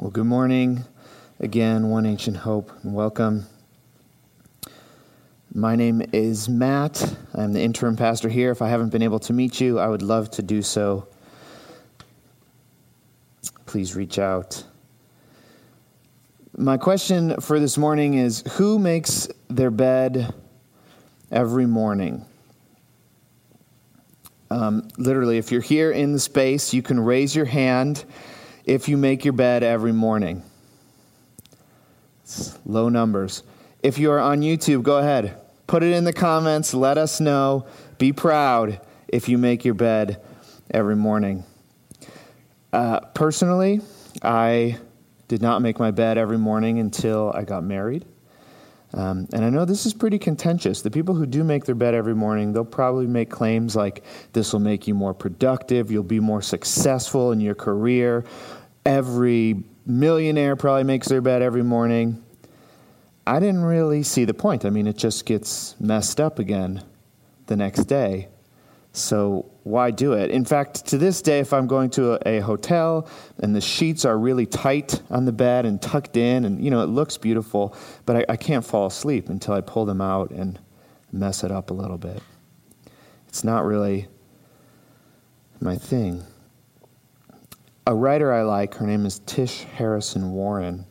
Well, good morning again, One Ancient Hope, and welcome. My name is Matt. I'm the interim pastor here. If I haven't been able to meet you, I would love to do so. Please reach out. My question for this morning is Who makes their bed every morning? Um, literally, if you're here in the space, you can raise your hand if you make your bed every morning. It's low numbers. If you are on YouTube, go ahead. Put it in the comments. Let us know. Be proud if you make your bed every morning. Uh, personally, I did not make my bed every morning until I got married. Um, and I know this is pretty contentious. The people who do make their bed every morning, they'll probably make claims like this will make you more productive, you'll be more successful in your career. Every millionaire probably makes their bed every morning. I didn't really see the point. I mean, it just gets messed up again the next day. So why do it? In fact, to this day, if I'm going to a, a, hotel and the sheets are really tight on the bed and tucked in, and you know it looks beautiful, but I, I can't fall asleep until I pull them out and mess it up a little bit. It's not really my thing. A writer I like, her name is Tish Harrison Warren,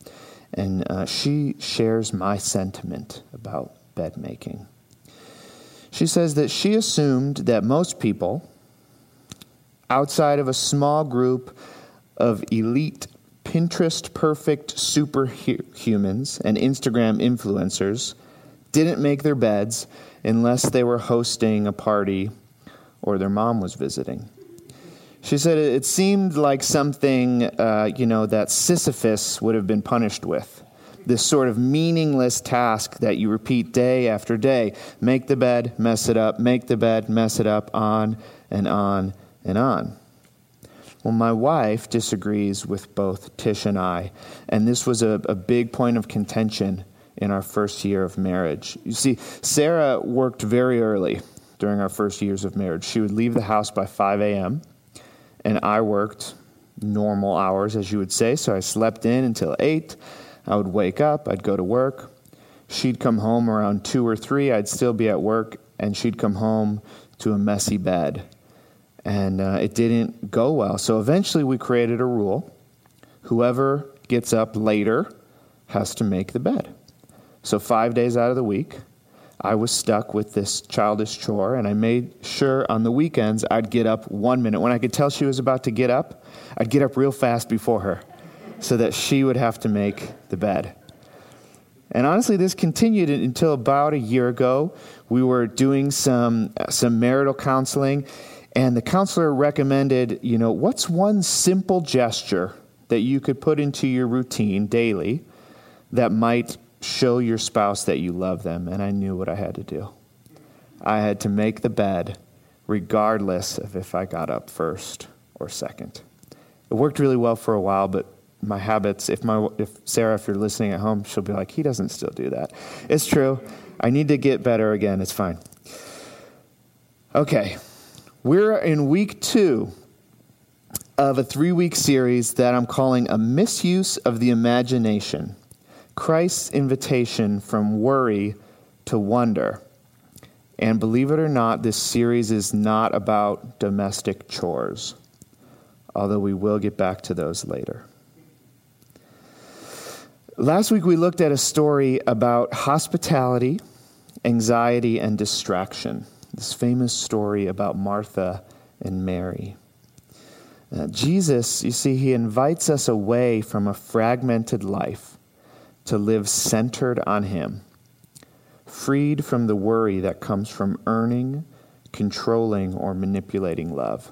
and uh, she shares my sentiment about bed making. She says that she assumed that most people, outside of a small group of elite Pinterest perfect superhumans and Instagram influencers, didn't make their beds unless they were hosting a party or their mom was visiting. She said it seemed like something, uh, you know, that Sisyphus would have been punished with this sort of meaningless task that you repeat day after day. Make the bed, mess it up, make the bed, mess it up, on and on and on. Well, my wife disagrees with both Tish and I, and this was a, a big point of contention in our first year of marriage. You see, Sarah worked very early during our first years of marriage. She would leave the house by 5 a.m., and I worked normal hours, as you would say, so I slept in until 8 I would wake up, I'd go to work. She'd come home around 2 or 3, I'd still be at work, and she'd come home to a messy bed. And uh, it didn't go well. So eventually we created a rule whoever gets up later has to make the bed. So five days out of the week, I was stuck with this childish chore, and I made sure on the weekends I'd get up one minute. When I could tell she was about to get up, I'd get up real fast before her so that she would have to make the bed. And honestly, this continued until about a year ago. We were doing some, some marital counseling, and the counselor recommended, you know, what's one simple gesture that you could put into your routine daily that might show your spouse that you love them? And I knew what I had to do. I had to make the bed regardless of if I got up first or second. It worked really well for a while, but my habits. If my if Sarah, if you're listening at home, she'll be like, he doesn't still do that. It's true. I need to get better again. It's fine. Okay, we're in week two of a three week series that I'm calling A Misuse of the Imagination Christ's Invitation from Worry to Wonder. And believe it or not, this series is not about domestic chores, although we will get back to those later. Last week we looked at a story about hospitality, anxiety, and distraction. This famous story about Martha and Mary. Uh, Jesus, you see, he invites us away from a fragmented life to live centered on him, freed from the worry that comes from earning, controlling, or manipulating love.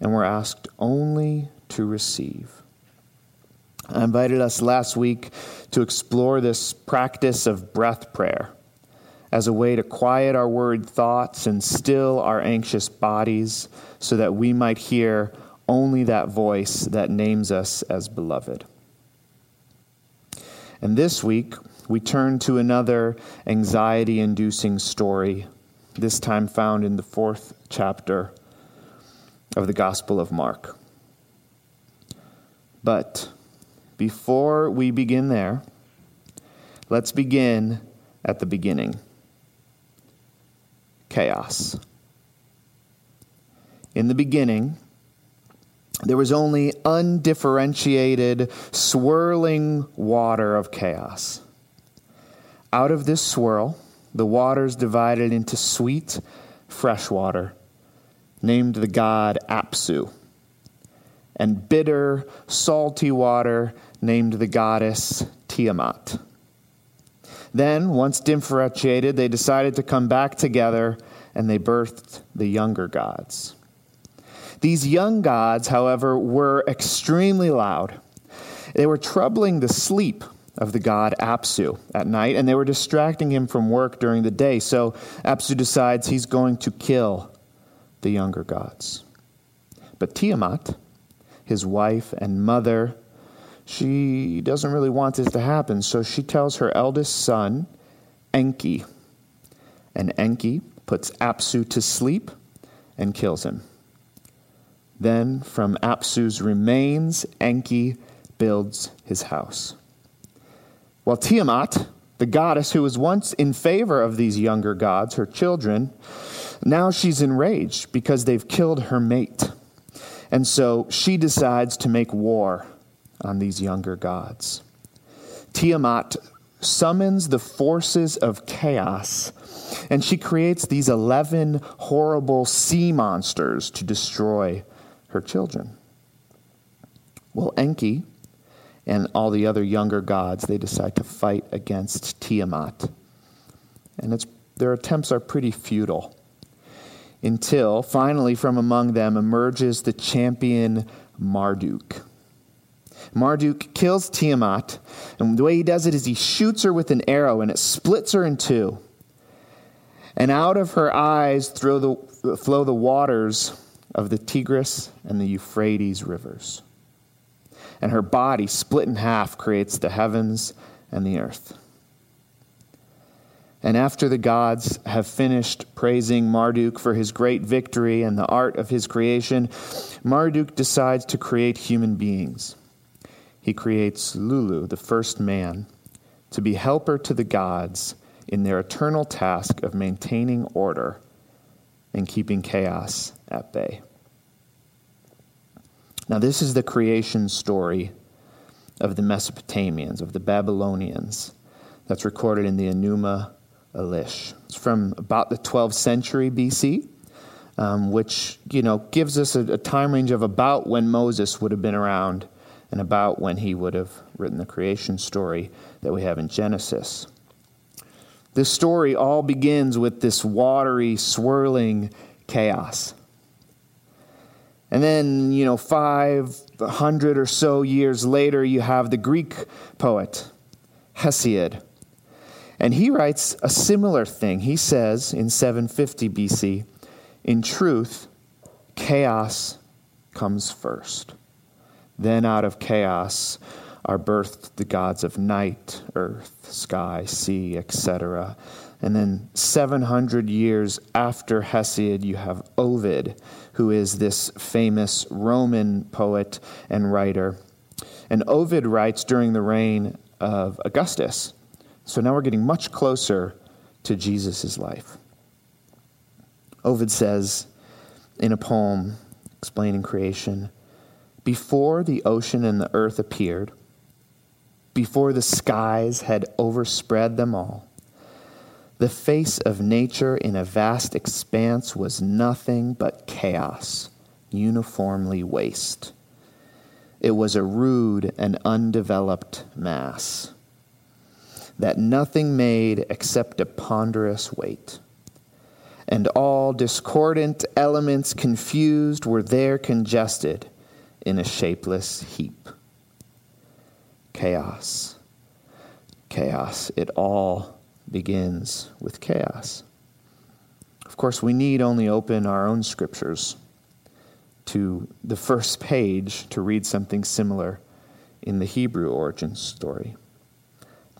And we're asked only to receive. I invited us last week to explore this practice of breath prayer as a way to quiet our worried thoughts and still our anxious bodies so that we might hear only that voice that names us as beloved. And this week, we turn to another anxiety inducing story, this time found in the fourth chapter of the Gospel of Mark. But before we begin there, let's begin at the beginning chaos. In the beginning, there was only undifferentiated, swirling water of chaos. Out of this swirl, the waters divided into sweet, fresh water, named the god Apsu, and bitter, salty water, named the goddess Tiamat. Then, once differentiated, they decided to come back together and they birthed the younger gods. These young gods, however, were extremely loud. They were troubling the sleep of the god Apsu at night, and they were distracting him from work during the day. So Apsu decides he's going to kill the younger gods. But Tiamat, his wife and mother, she doesn't really want this to happen, so she tells her eldest son, Enki. And Enki puts Apsu to sleep and kills him. Then, from Apsu's remains, Enki builds his house. While Tiamat, the goddess who was once in favor of these younger gods, her children, now she's enraged because they've killed her mate. And so she decides to make war on these younger gods. Tiamat summons the forces of chaos, and she creates these 11 horrible sea monsters to destroy her children. Well, Enki and all the other younger gods, they decide to fight against Tiamat. And their attempts are pretty futile. Until finally, from among them emerges the champion Marduk. Marduk kills Tiamat, and the way he does it is he shoots her with an arrow, and it splits her in two. And out of her eyes the, flow the waters of the Tigris and the Euphrates rivers. And her body, split in half, creates the heavens and the earth. And after the gods have finished praising Marduk for his great victory and the art of his creation, Marduk decides to create human beings. He creates Lulu, the first man, to be helper to the gods in their eternal task of maintaining order and keeping chaos at bay. Now, this is the creation story of the Mesopotamians, of the Babylonians, that's recorded in the Enuma Elish. It's from about the 12th century BC, um, which you know gives us a, a time range of about when Moses would have been around and about when he would have written the creation story that we have in Genesis. This story all begins with this watery, swirling chaos. And then, you know, 500 or so years later, you have the Greek poet, Hesiod. And he writes a similar thing. He says in 750 BC, in truth, chaos comes first. Then out of chaos are birthed the gods of night, earth, sky, sea, etc. And then 700 years after Hesiod, you have Ovid, who is this famous Roman poet and writer. And Ovid writes during the reign of Augustus. So now we're getting much closer to Jesus' life. Ovid says in a poem explaining creation Before the ocean and the earth appeared, before the skies had overspread them all, the face of nature in a vast expanse was nothing but chaos, uniformly waste. It was a rude and undeveloped mass that nothing made except a ponderous weight. And all discordant elements confused were there congested in a shapeless heap. Chaos. Chaos. It all begins with chaos. Of course, we need only open our own scriptures to the first page to read something similar in the Hebrew origin story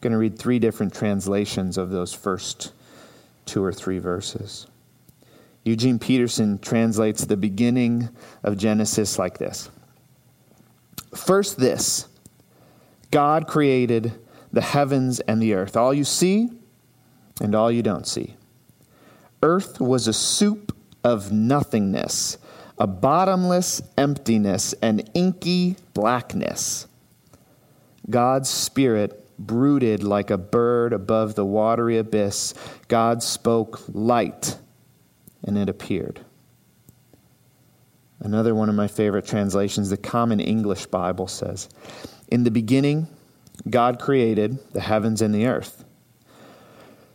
going to read three different translations of those first two or three verses. Eugene Peterson translates the beginning of Genesis like this First, this God created the heavens and the earth, all you see and all you don't see. Earth was a soup of nothingness, a bottomless emptiness, an inky blackness. God's Spirit brooded like a bird above the watery abyss. God spoke light, and it appeared. Another one of my favorite translations, the Common English Bible says, In the beginning, God created the heavens and the earth.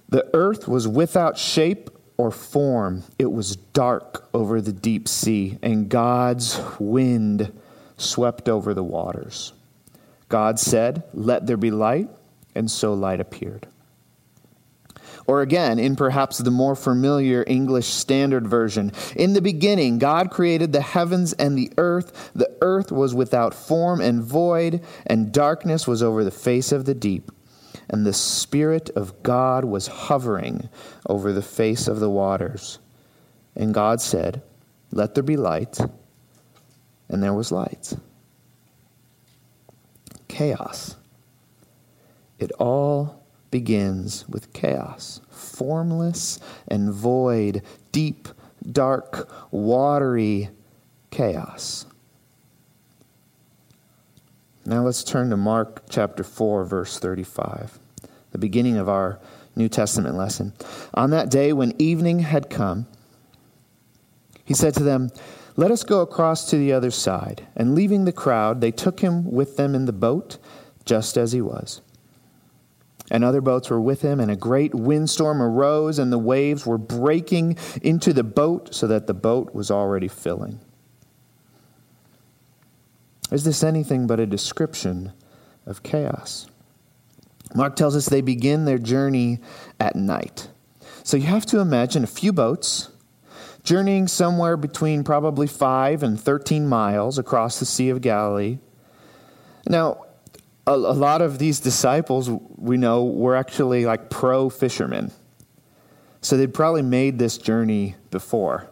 The earth was without shape or form, it was dark over the deep sea, and God's wind swept over the waters. God said, Let there be light, and so light appeared. Or again, in perhaps the more familiar English Standard Version, in the beginning, God created the heavens and the earth. The earth was without form and void, and darkness was over the face of the deep. And the Spirit of God was hovering over the face of the waters. And God said, Let there be light. And there was light. Chaos. It all begins with chaos formless and void, deep, dark, watery chaos. Now let's turn to Mark chapter 4, verse 35, the beginning of our New Testament lesson. On that day when evening had come, he said to them, Let us go across to the other side. And leaving the crowd, they took him with them in the boat, just as he was and other boats were with him, and a great windstorm arose, and the waves were breaking into the boat so that the boat was already filling. Is this anything but a description of chaos? Mark tells us they begin their journey at night. So you have to imagine a few boats journeying somewhere between probably 5 and 13 miles across the Sea of Galilee. Now, a, lot of these disciples, we know, were actually like pro fishermen. So they'd probably made this journey before.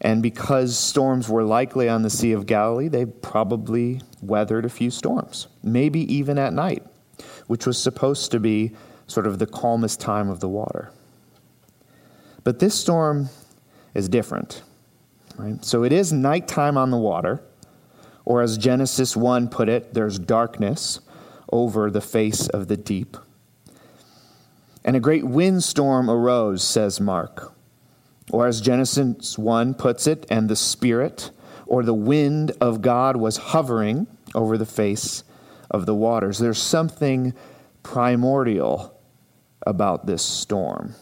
And because storms were likely on the Sea of Galilee, they probably weathered a few storms, maybe even at night, which was supposed to be sort of the calmest time of the water. But this storm is different. Right? So it is nighttime on the water, or as Genesis 1 put it, there's darkness over the face of the deep. And a great windstorm arose, says Mark. Or as Genesis 1 puts it, and the Spirit or the wind of God was hovering over the face of the waters. There's something primordial about this storm.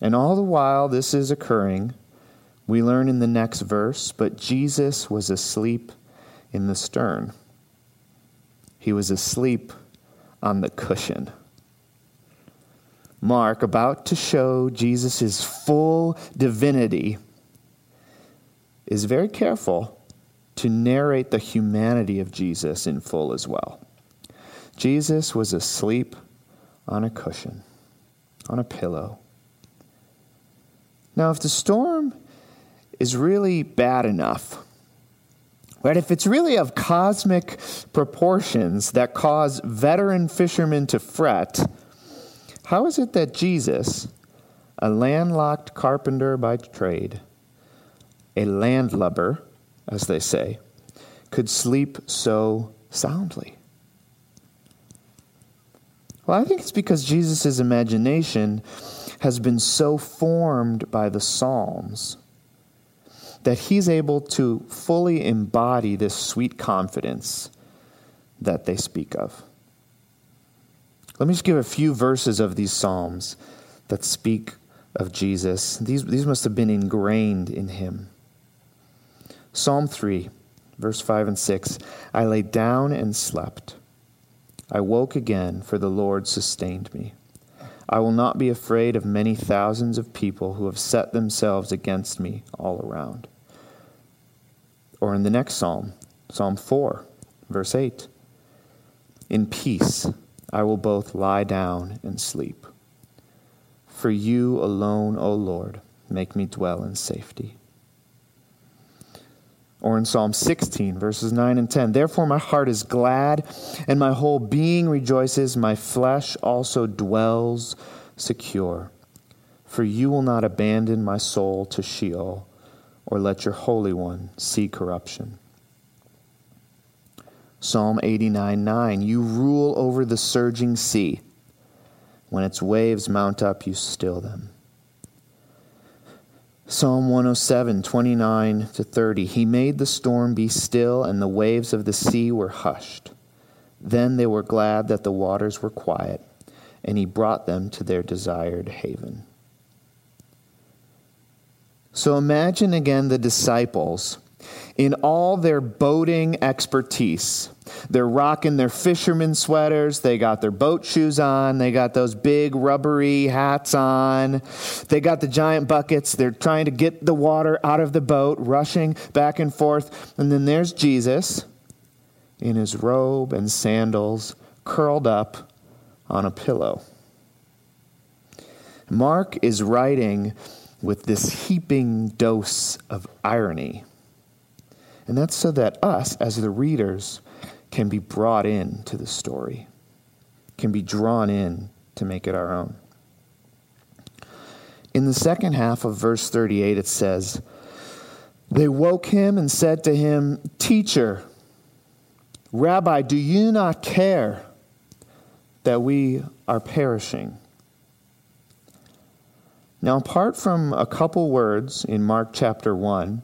And all the while this is occurring, we learn in the next verse, but Jesus was asleep in the stern. He was asleep on the cushion. Mark, about to show Jesus' full divinity, is very careful to narrate the humanity of Jesus in full as well. Jesus was asleep on a cushion, on a pillow. Now, if the storm is really bad enough. Right? If it's really of cosmic proportions that cause veteran fishermen to fret, how is it that Jesus, a landlocked carpenter by trade, a landlubber, as they say, could sleep so soundly? Well, I think it's because Jesus' imagination has been so formed by the Psalms that he's able to fully embody this sweet confidence that they speak of. Let me just give a few verses of these Psalms that speak of Jesus. These, these must have been ingrained in him. Psalm 3, verse 5 and 6 I lay down and slept. I woke again, for the Lord sustained me. I will not be afraid of many thousands of people who have set themselves against me all around. Or in the next psalm, Psalm 4, verse 8 In peace I will both lie down and sleep. For you alone, O Lord, make me dwell in safety. Or in Psalm 16, verses 9 and 10 Therefore my heart is glad, and my whole being rejoices. My flesh also dwells secure. For you will not abandon my soul to Sheol, or let your Holy One see corruption. Psalm 89 9 You rule over the surging sea. When its waves mount up, you still them. Psalm 107, 29 to 30. He made the storm be still, and the waves of the sea were hushed. Then they were glad that the waters were quiet, and he brought them to their desired haven. So imagine again the disciples in all their boating expertise. They're rocking their fisherman sweaters. They got their boat shoes on. They got those big rubbery hats on. They got the giant buckets. They're trying to get the water out of the boat, rushing back and forth. And then there's Jesus in his robe and sandals, curled up on a pillow. Mark is writing with this heaping dose of irony. And that's so that us, as the readers, can be brought in to the story, can be drawn in to make it our own. In the second half of verse 38, it says, They woke him and said to him, Teacher, Rabbi, do you not care that we are perishing? Now, apart from a couple words in Mark chapter 1,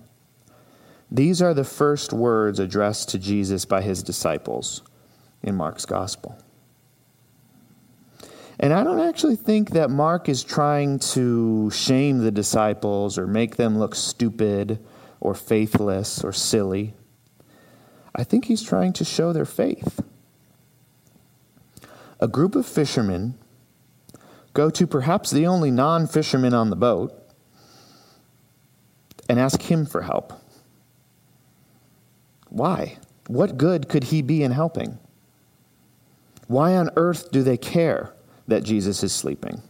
these are the first words addressed to Jesus by his disciples in Mark's gospel. And I don't actually think that Mark is trying to shame the disciples or make them look stupid or faithless or silly. I think he's trying to show their faith. A group of fishermen go to perhaps the only non fisherman on the boat and ask him for help. Why? What good could he be in helping? Why on earth do they care that Jesus is sleeping?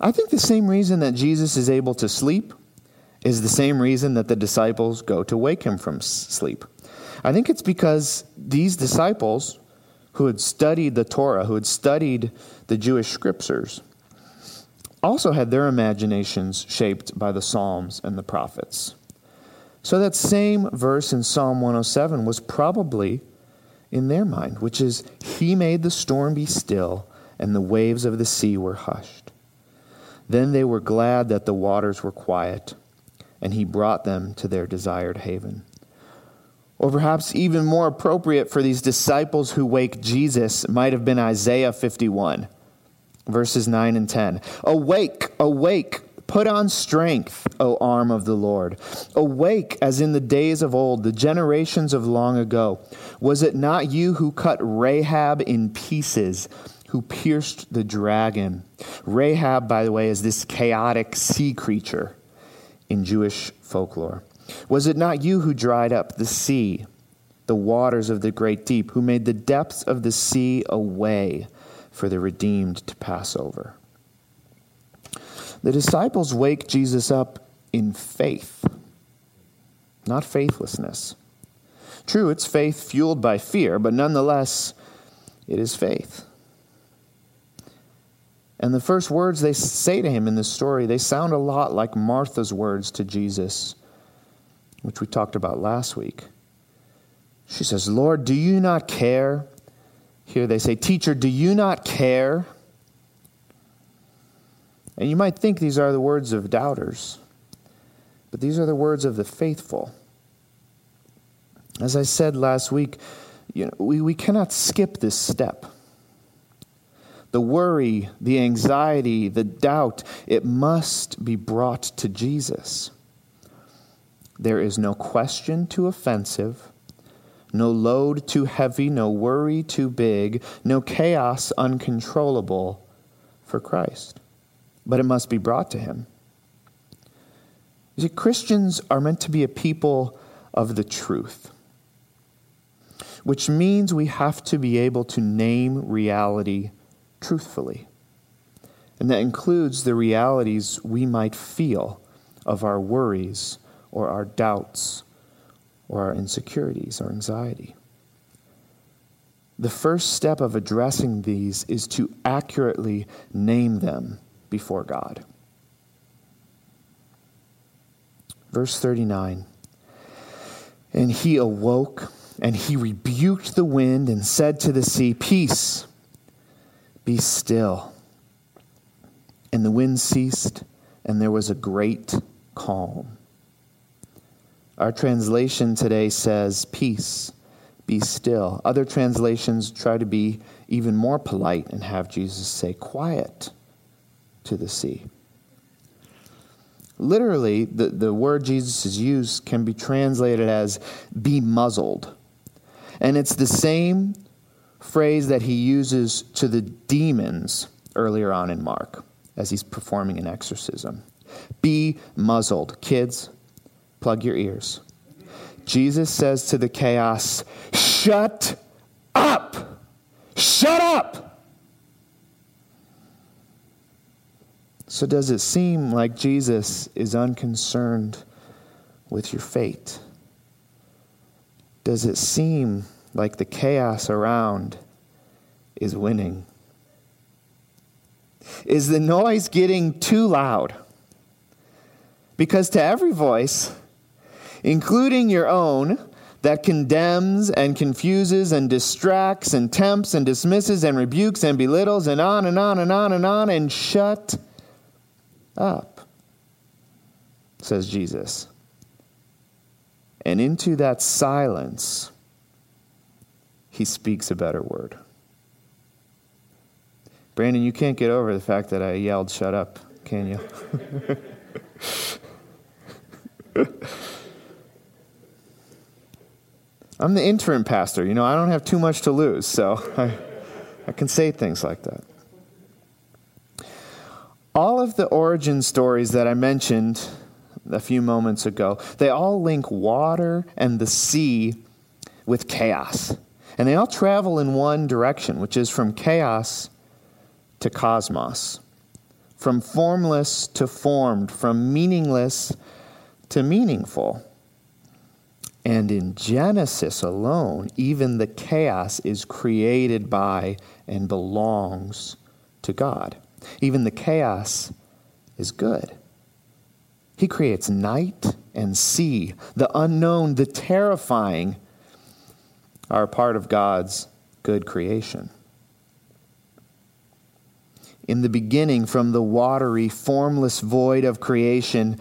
I think the same reason that Jesus is able to sleep is the same reason that the disciples go to wake him from sleep. I think it's because these disciples who had studied the Torah, who had studied the Jewish scriptures, also had their imaginations shaped by the Psalms and the prophets. So that same verse in Psalm 107 was probably in their mind, which is, He made the storm be still, and the waves of the sea were hushed. Then they were glad that the waters were quiet, and He brought them to their desired haven. Or perhaps even more appropriate for these disciples who wake Jesus might have been Isaiah 51, verses 9 and 10. Awake, awake Put on strength, O arm of the Lord. Awake as in the days of old, the generations of long ago. Was it not you who cut Rahab in pieces, who pierced the dragon? Rahab, by the way, is this chaotic sea creature in Jewish folklore. Was it not you who dried up the sea, the waters of the great deep, who made the depths of the sea a way for the redeemed to pass over? The disciples wake Jesus up in faith, not faithlessness. True, it's faith fueled by fear, but nonetheless, it is faith. And the first words they say to him in this story, they sound a lot like Martha's words to Jesus, which we talked about last week. She says, Lord, do you not care? Here they say, Teacher, do you not care and you might think these are the words of doubters, but these are the words of the faithful. As I said last week, you know, we, we cannot skip this step. The worry, the anxiety, the doubt, it must be brought to Jesus. There is no question too offensive, no load too heavy, no worry too big, no chaos uncontrollable for Christ but it must be brought to him. You see, Christians are meant to be a people of the truth, which means we have to be able to name reality truthfully. And that includes the realities we might feel of our worries or our doubts or our insecurities or anxiety. The first step of addressing these is to accurately name them before God. Verse 39 And he awoke and he rebuked the wind and said to the sea, Peace, be still. And the wind ceased, and there was a great calm. Our translation today says, Peace, be still. Other translations try to be even more polite and have Jesus say, Quiet to the sea. Literally, the, the word Jesus has used can be translated as be muzzled. And it's the same phrase that he uses to the demons earlier on in Mark as he's performing an exorcism. Be muzzled. Kids, plug your ears. Jesus says to the chaos, Shut up! Shut up! So, does it seem like Jesus is unconcerned with your fate? Does it seem like the chaos around is winning? Is the noise getting too loud? Because to every voice, including your own, that condemns and confuses and distracts and tempts and dismisses and rebukes and belittles and on and on and on and on and shut up, says Jesus. And into that silence, he speaks a better word. Brandon, you can't get over the fact that I yelled, shut up, can you? I'm the interim pastor. You know, I don't have too much to lose, so I, I can say things like that. All of the origin stories that I mentioned a few moments ago, they all link water and the sea with chaos. And they all travel in one direction, which is from chaos to cosmos, from formless to formed, from meaningless to meaningful. And in Genesis alone, even the chaos is created by and belongs to God. Even the chaos is good. He creates night and sea. The unknown, the terrifying are part of God's good creation. In the beginning, from the watery, formless void of creation,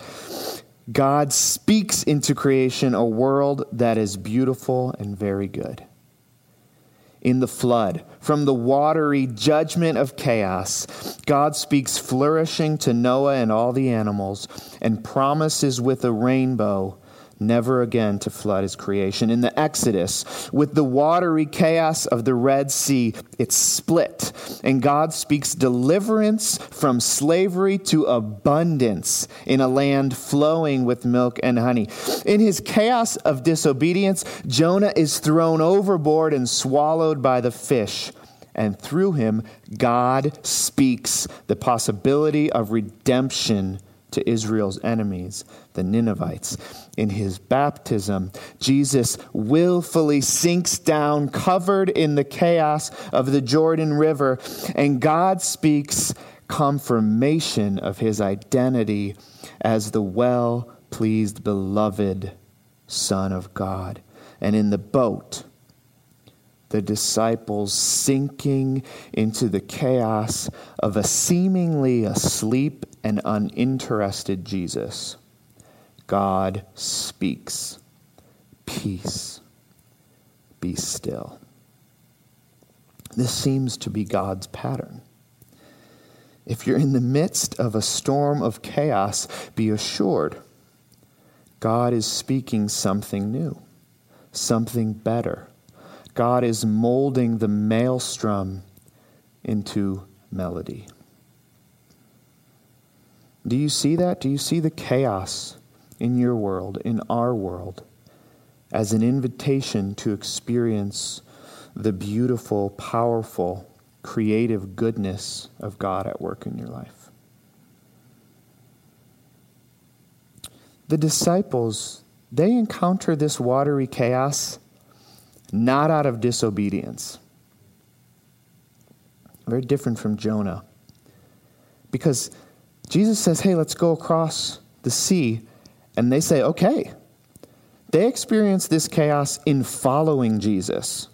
God speaks into creation a world that is beautiful and very good in the flood. From the watery judgment of chaos, God speaks flourishing to Noah and all the animals and promises with a rainbow never again to flood his creation. In the Exodus, with the watery chaos of the Red Sea, it's split, and God speaks deliverance from slavery to abundance in a land flowing with milk and honey. In his chaos of disobedience, Jonah is thrown overboard and swallowed by the fish and through him, God speaks the possibility of redemption to Israel's enemies, the Ninevites. In his baptism, Jesus willfully sinks down, covered in the chaos of the Jordan River, and God speaks confirmation of his identity as the well pleased, beloved Son of God. And in the boat, the disciples sinking into the chaos of a seemingly asleep and uninterested Jesus. God speaks, Peace, be still. This seems to be God's pattern. If you're in the midst of a storm of chaos, be assured God is speaking something new, something better God is molding the maelstrom into melody. Do you see that? Do you see the chaos in your world, in our world, as an invitation to experience the beautiful, powerful, creative goodness of God at work in your life? the disciples, they encounter this watery chaos not out of disobedience. Very different from Jonah. Because Jesus says, hey, let's go across the sea. And they say, okay. They experience this chaos in following Jesus.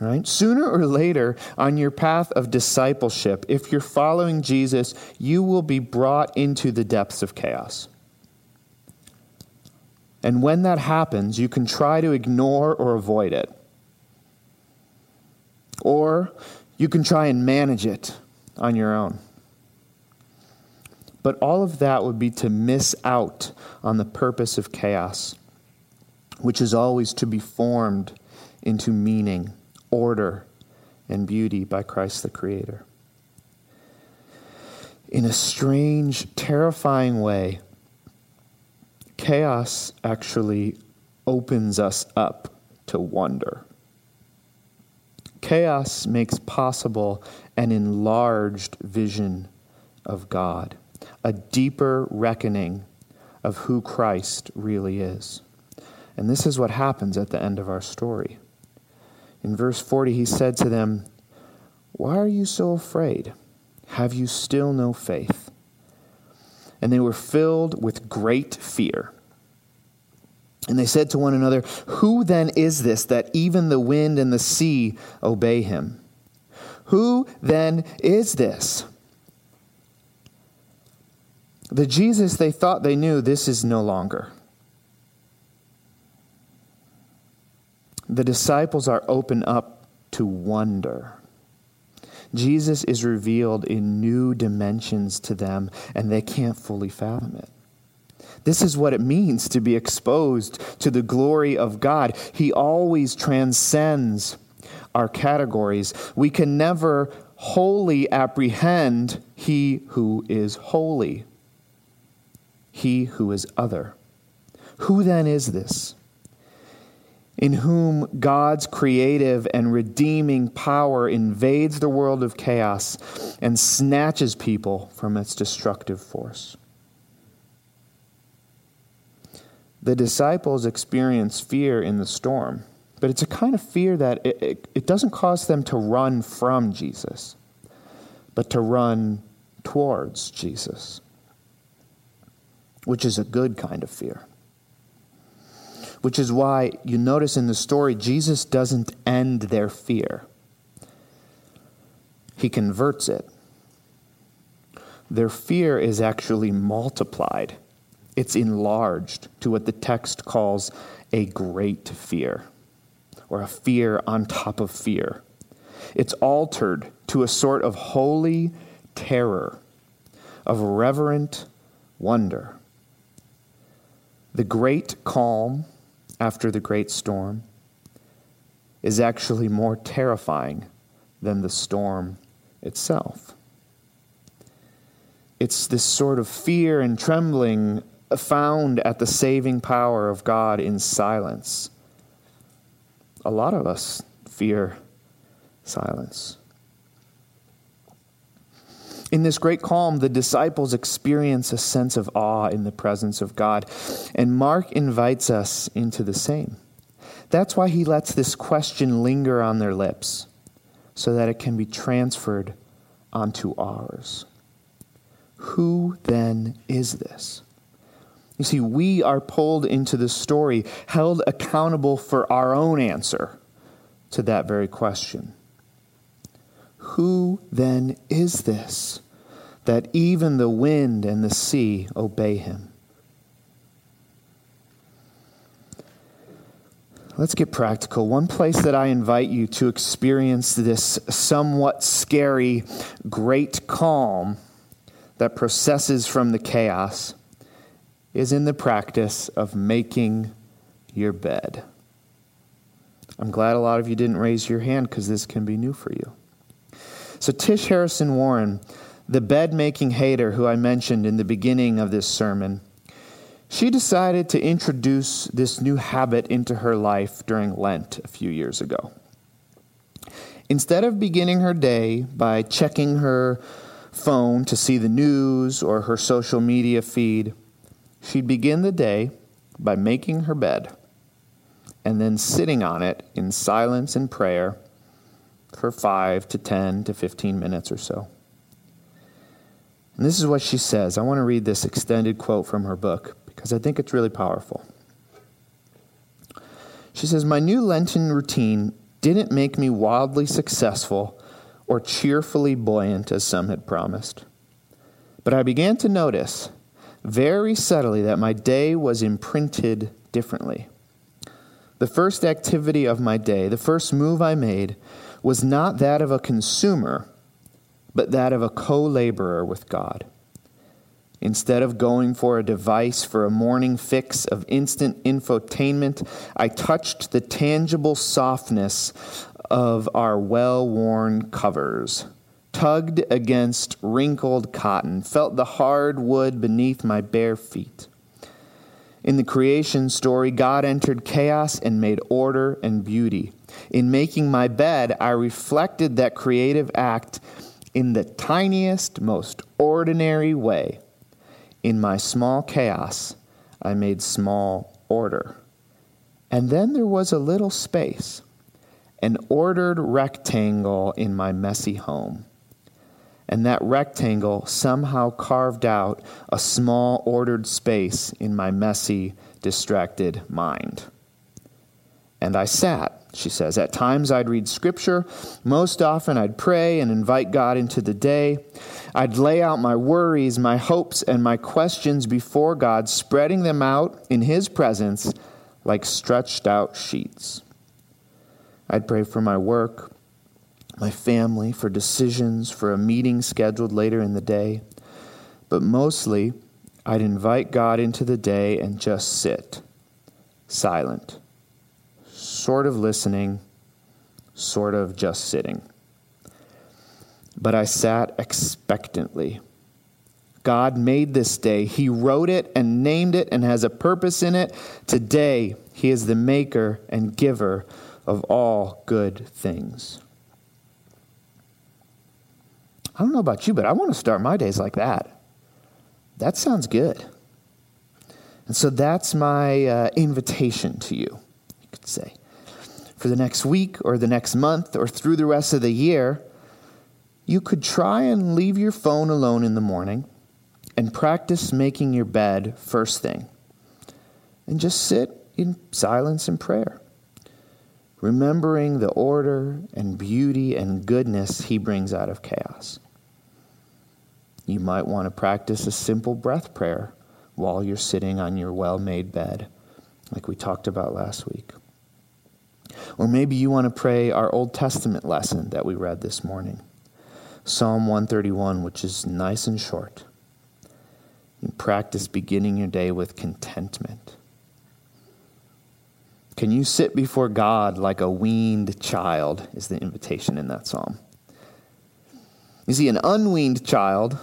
Right? Sooner or later, on your path of discipleship, if you're following Jesus, you will be brought into the depths of chaos. And when that happens, you can try to ignore or avoid it. Or you can try and manage it on your own. But all of that would be to miss out on the purpose of chaos, which is always to be formed into meaning, order, and beauty by Christ the Creator. In a strange, terrifying way, chaos actually opens us up to wonder. Chaos makes possible an enlarged vision of God, a deeper reckoning of who Christ really is. And this is what happens at the end of our story. In verse 40, he said to them, Why are you so afraid? Have you still no faith? And they were filled with great fear. And they said to one another, Who then is this that even the wind and the sea obey him? Who then is this? The Jesus they thought they knew, this is no longer. The disciples are open up to wonder. Jesus is revealed in new dimensions to them, and they can't fully fathom it. This is what it means to be exposed to the glory of God. He always transcends our categories. We can never wholly apprehend He who is holy, He who is other. Who then is this? In whom God's creative and redeeming power invades the world of chaos and snatches people from its destructive force. The disciples experience fear in the storm, but it's a kind of fear that it, it, it doesn't cause them to run from Jesus, but to run towards Jesus, which is a good kind of fear which is why you notice in the story, Jesus doesn't end their fear, he converts it. Their fear is actually multiplied, it's enlarged to what the text calls a great fear, or a fear on top of fear. It's altered to a sort of holy terror, of reverent wonder. The great calm after the great storm is actually more terrifying than the storm itself. It's this sort of fear and trembling found at the saving power of God in silence. A lot of us fear silence. In this great calm, the disciples experience a sense of awe in the presence of God, and Mark invites us into the same. That's why he lets this question linger on their lips, so that it can be transferred onto ours. Who then is this? You see, we are pulled into the story, held accountable for our own answer to that very question. Who then is this that even the wind and the sea obey him? Let's get practical. One place that I invite you to experience this somewhat scary great calm that processes from the chaos is in the practice of making your bed. I'm glad a lot of you didn't raise your hand because this can be new for you. So, Tish Harrison Warren, the bed making hater who I mentioned in the beginning of this sermon, she decided to introduce this new habit into her life during Lent a few years ago. Instead of beginning her day by checking her phone to see the news or her social media feed, She'd begin the day by making her bed and then sitting on it in silence and prayer for 5 to 10 to 15 minutes or so. And this is what she says. I want to read this extended quote from her book because I think it's really powerful. She says, My new Lenten routine didn't make me wildly successful or cheerfully buoyant as some had promised. But I began to notice very subtly that my day was imprinted differently. The first activity of my day, the first move I made, was not that of a consumer, but that of a co laborer with God. Instead of going for a device for a morning fix of instant infotainment, I touched the tangible softness of our well worn covers, tugged against wrinkled cotton, felt the hard wood beneath my bare feet. In the creation story, God entered chaos and made order and beauty. In making my bed, I reflected that creative act in the tiniest, most ordinary way. In my small chaos, I made small order. And then there was a little space, an ordered rectangle in my messy home. And that rectangle somehow carved out a small ordered space in my messy, distracted mind. And I sat she says. At times I'd read scripture. Most often I'd pray and invite God into the day. I'd lay out my worries, my hopes, and my questions before God, spreading them out in His presence like stretched out sheets. I'd pray for my work, my family, for decisions, for a meeting scheduled later in the day. But mostly, I'd invite God into the day and just sit, silent sort of listening, sort of just sitting. But I sat expectantly. God made this day. He wrote it and named it and has a purpose in it. Today, He is the maker and giver of all good things. I don't know about you, but I want to start my days like that. That sounds good. And so that's my uh, invitation to you, you could say for the next week or the next month or through the rest of the year, you could try and leave your phone alone in the morning and practice making your bed first thing. And just sit in silence and prayer, remembering the order and beauty and goodness He brings out of chaos. You might want to practice a simple breath prayer while you're sitting on your well made bed, like we talked about last week. Or maybe you want to pray our Old Testament lesson that we read this morning Psalm 131, which is nice and short. And practice beginning your day with contentment. Can you sit before God like a weaned child? Is the invitation in that psalm. You see, an unweaned child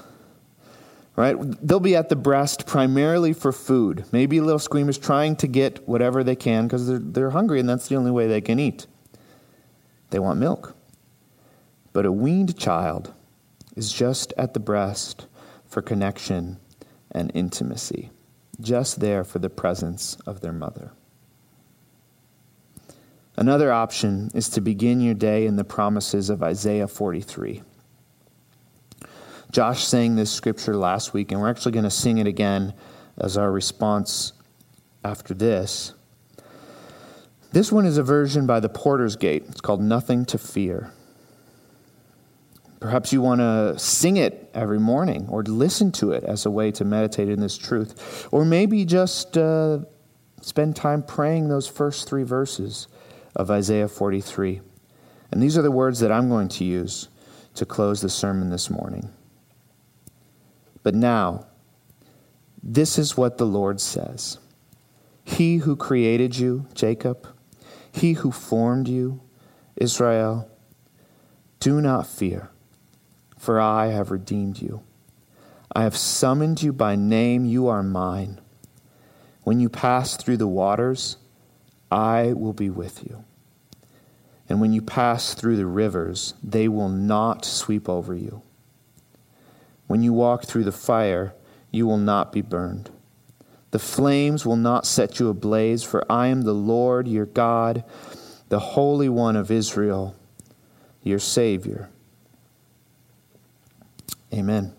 right? They'll be at the breast primarily for food. Maybe a little squeamish trying to get whatever they can because they're, they're hungry and that's the only way they can eat. They want milk. But a weaned child is just at the breast for connection and intimacy, just there for the presence of their mother. Another option is to begin your day in the promises of Isaiah 43. Josh sang this scripture last week, and we're actually going to sing it again as our response after this. This one is a version by the Porter's Gate. It's called Nothing to Fear. Perhaps you want to sing it every morning or listen to it as a way to meditate in this truth. Or maybe just uh, spend time praying those first three verses of Isaiah 43. And these are the words that I'm going to use to close the sermon this morning. But now, this is what the Lord says He who created you, Jacob, he who formed you, Israel, do not fear, for I have redeemed you. I have summoned you by name, you are mine. When you pass through the waters, I will be with you. And when you pass through the rivers, they will not sweep over you. When you walk through the fire, you will not be burned. The flames will not set you ablaze, for I am the Lord your God, the Holy One of Israel, your Savior. Amen.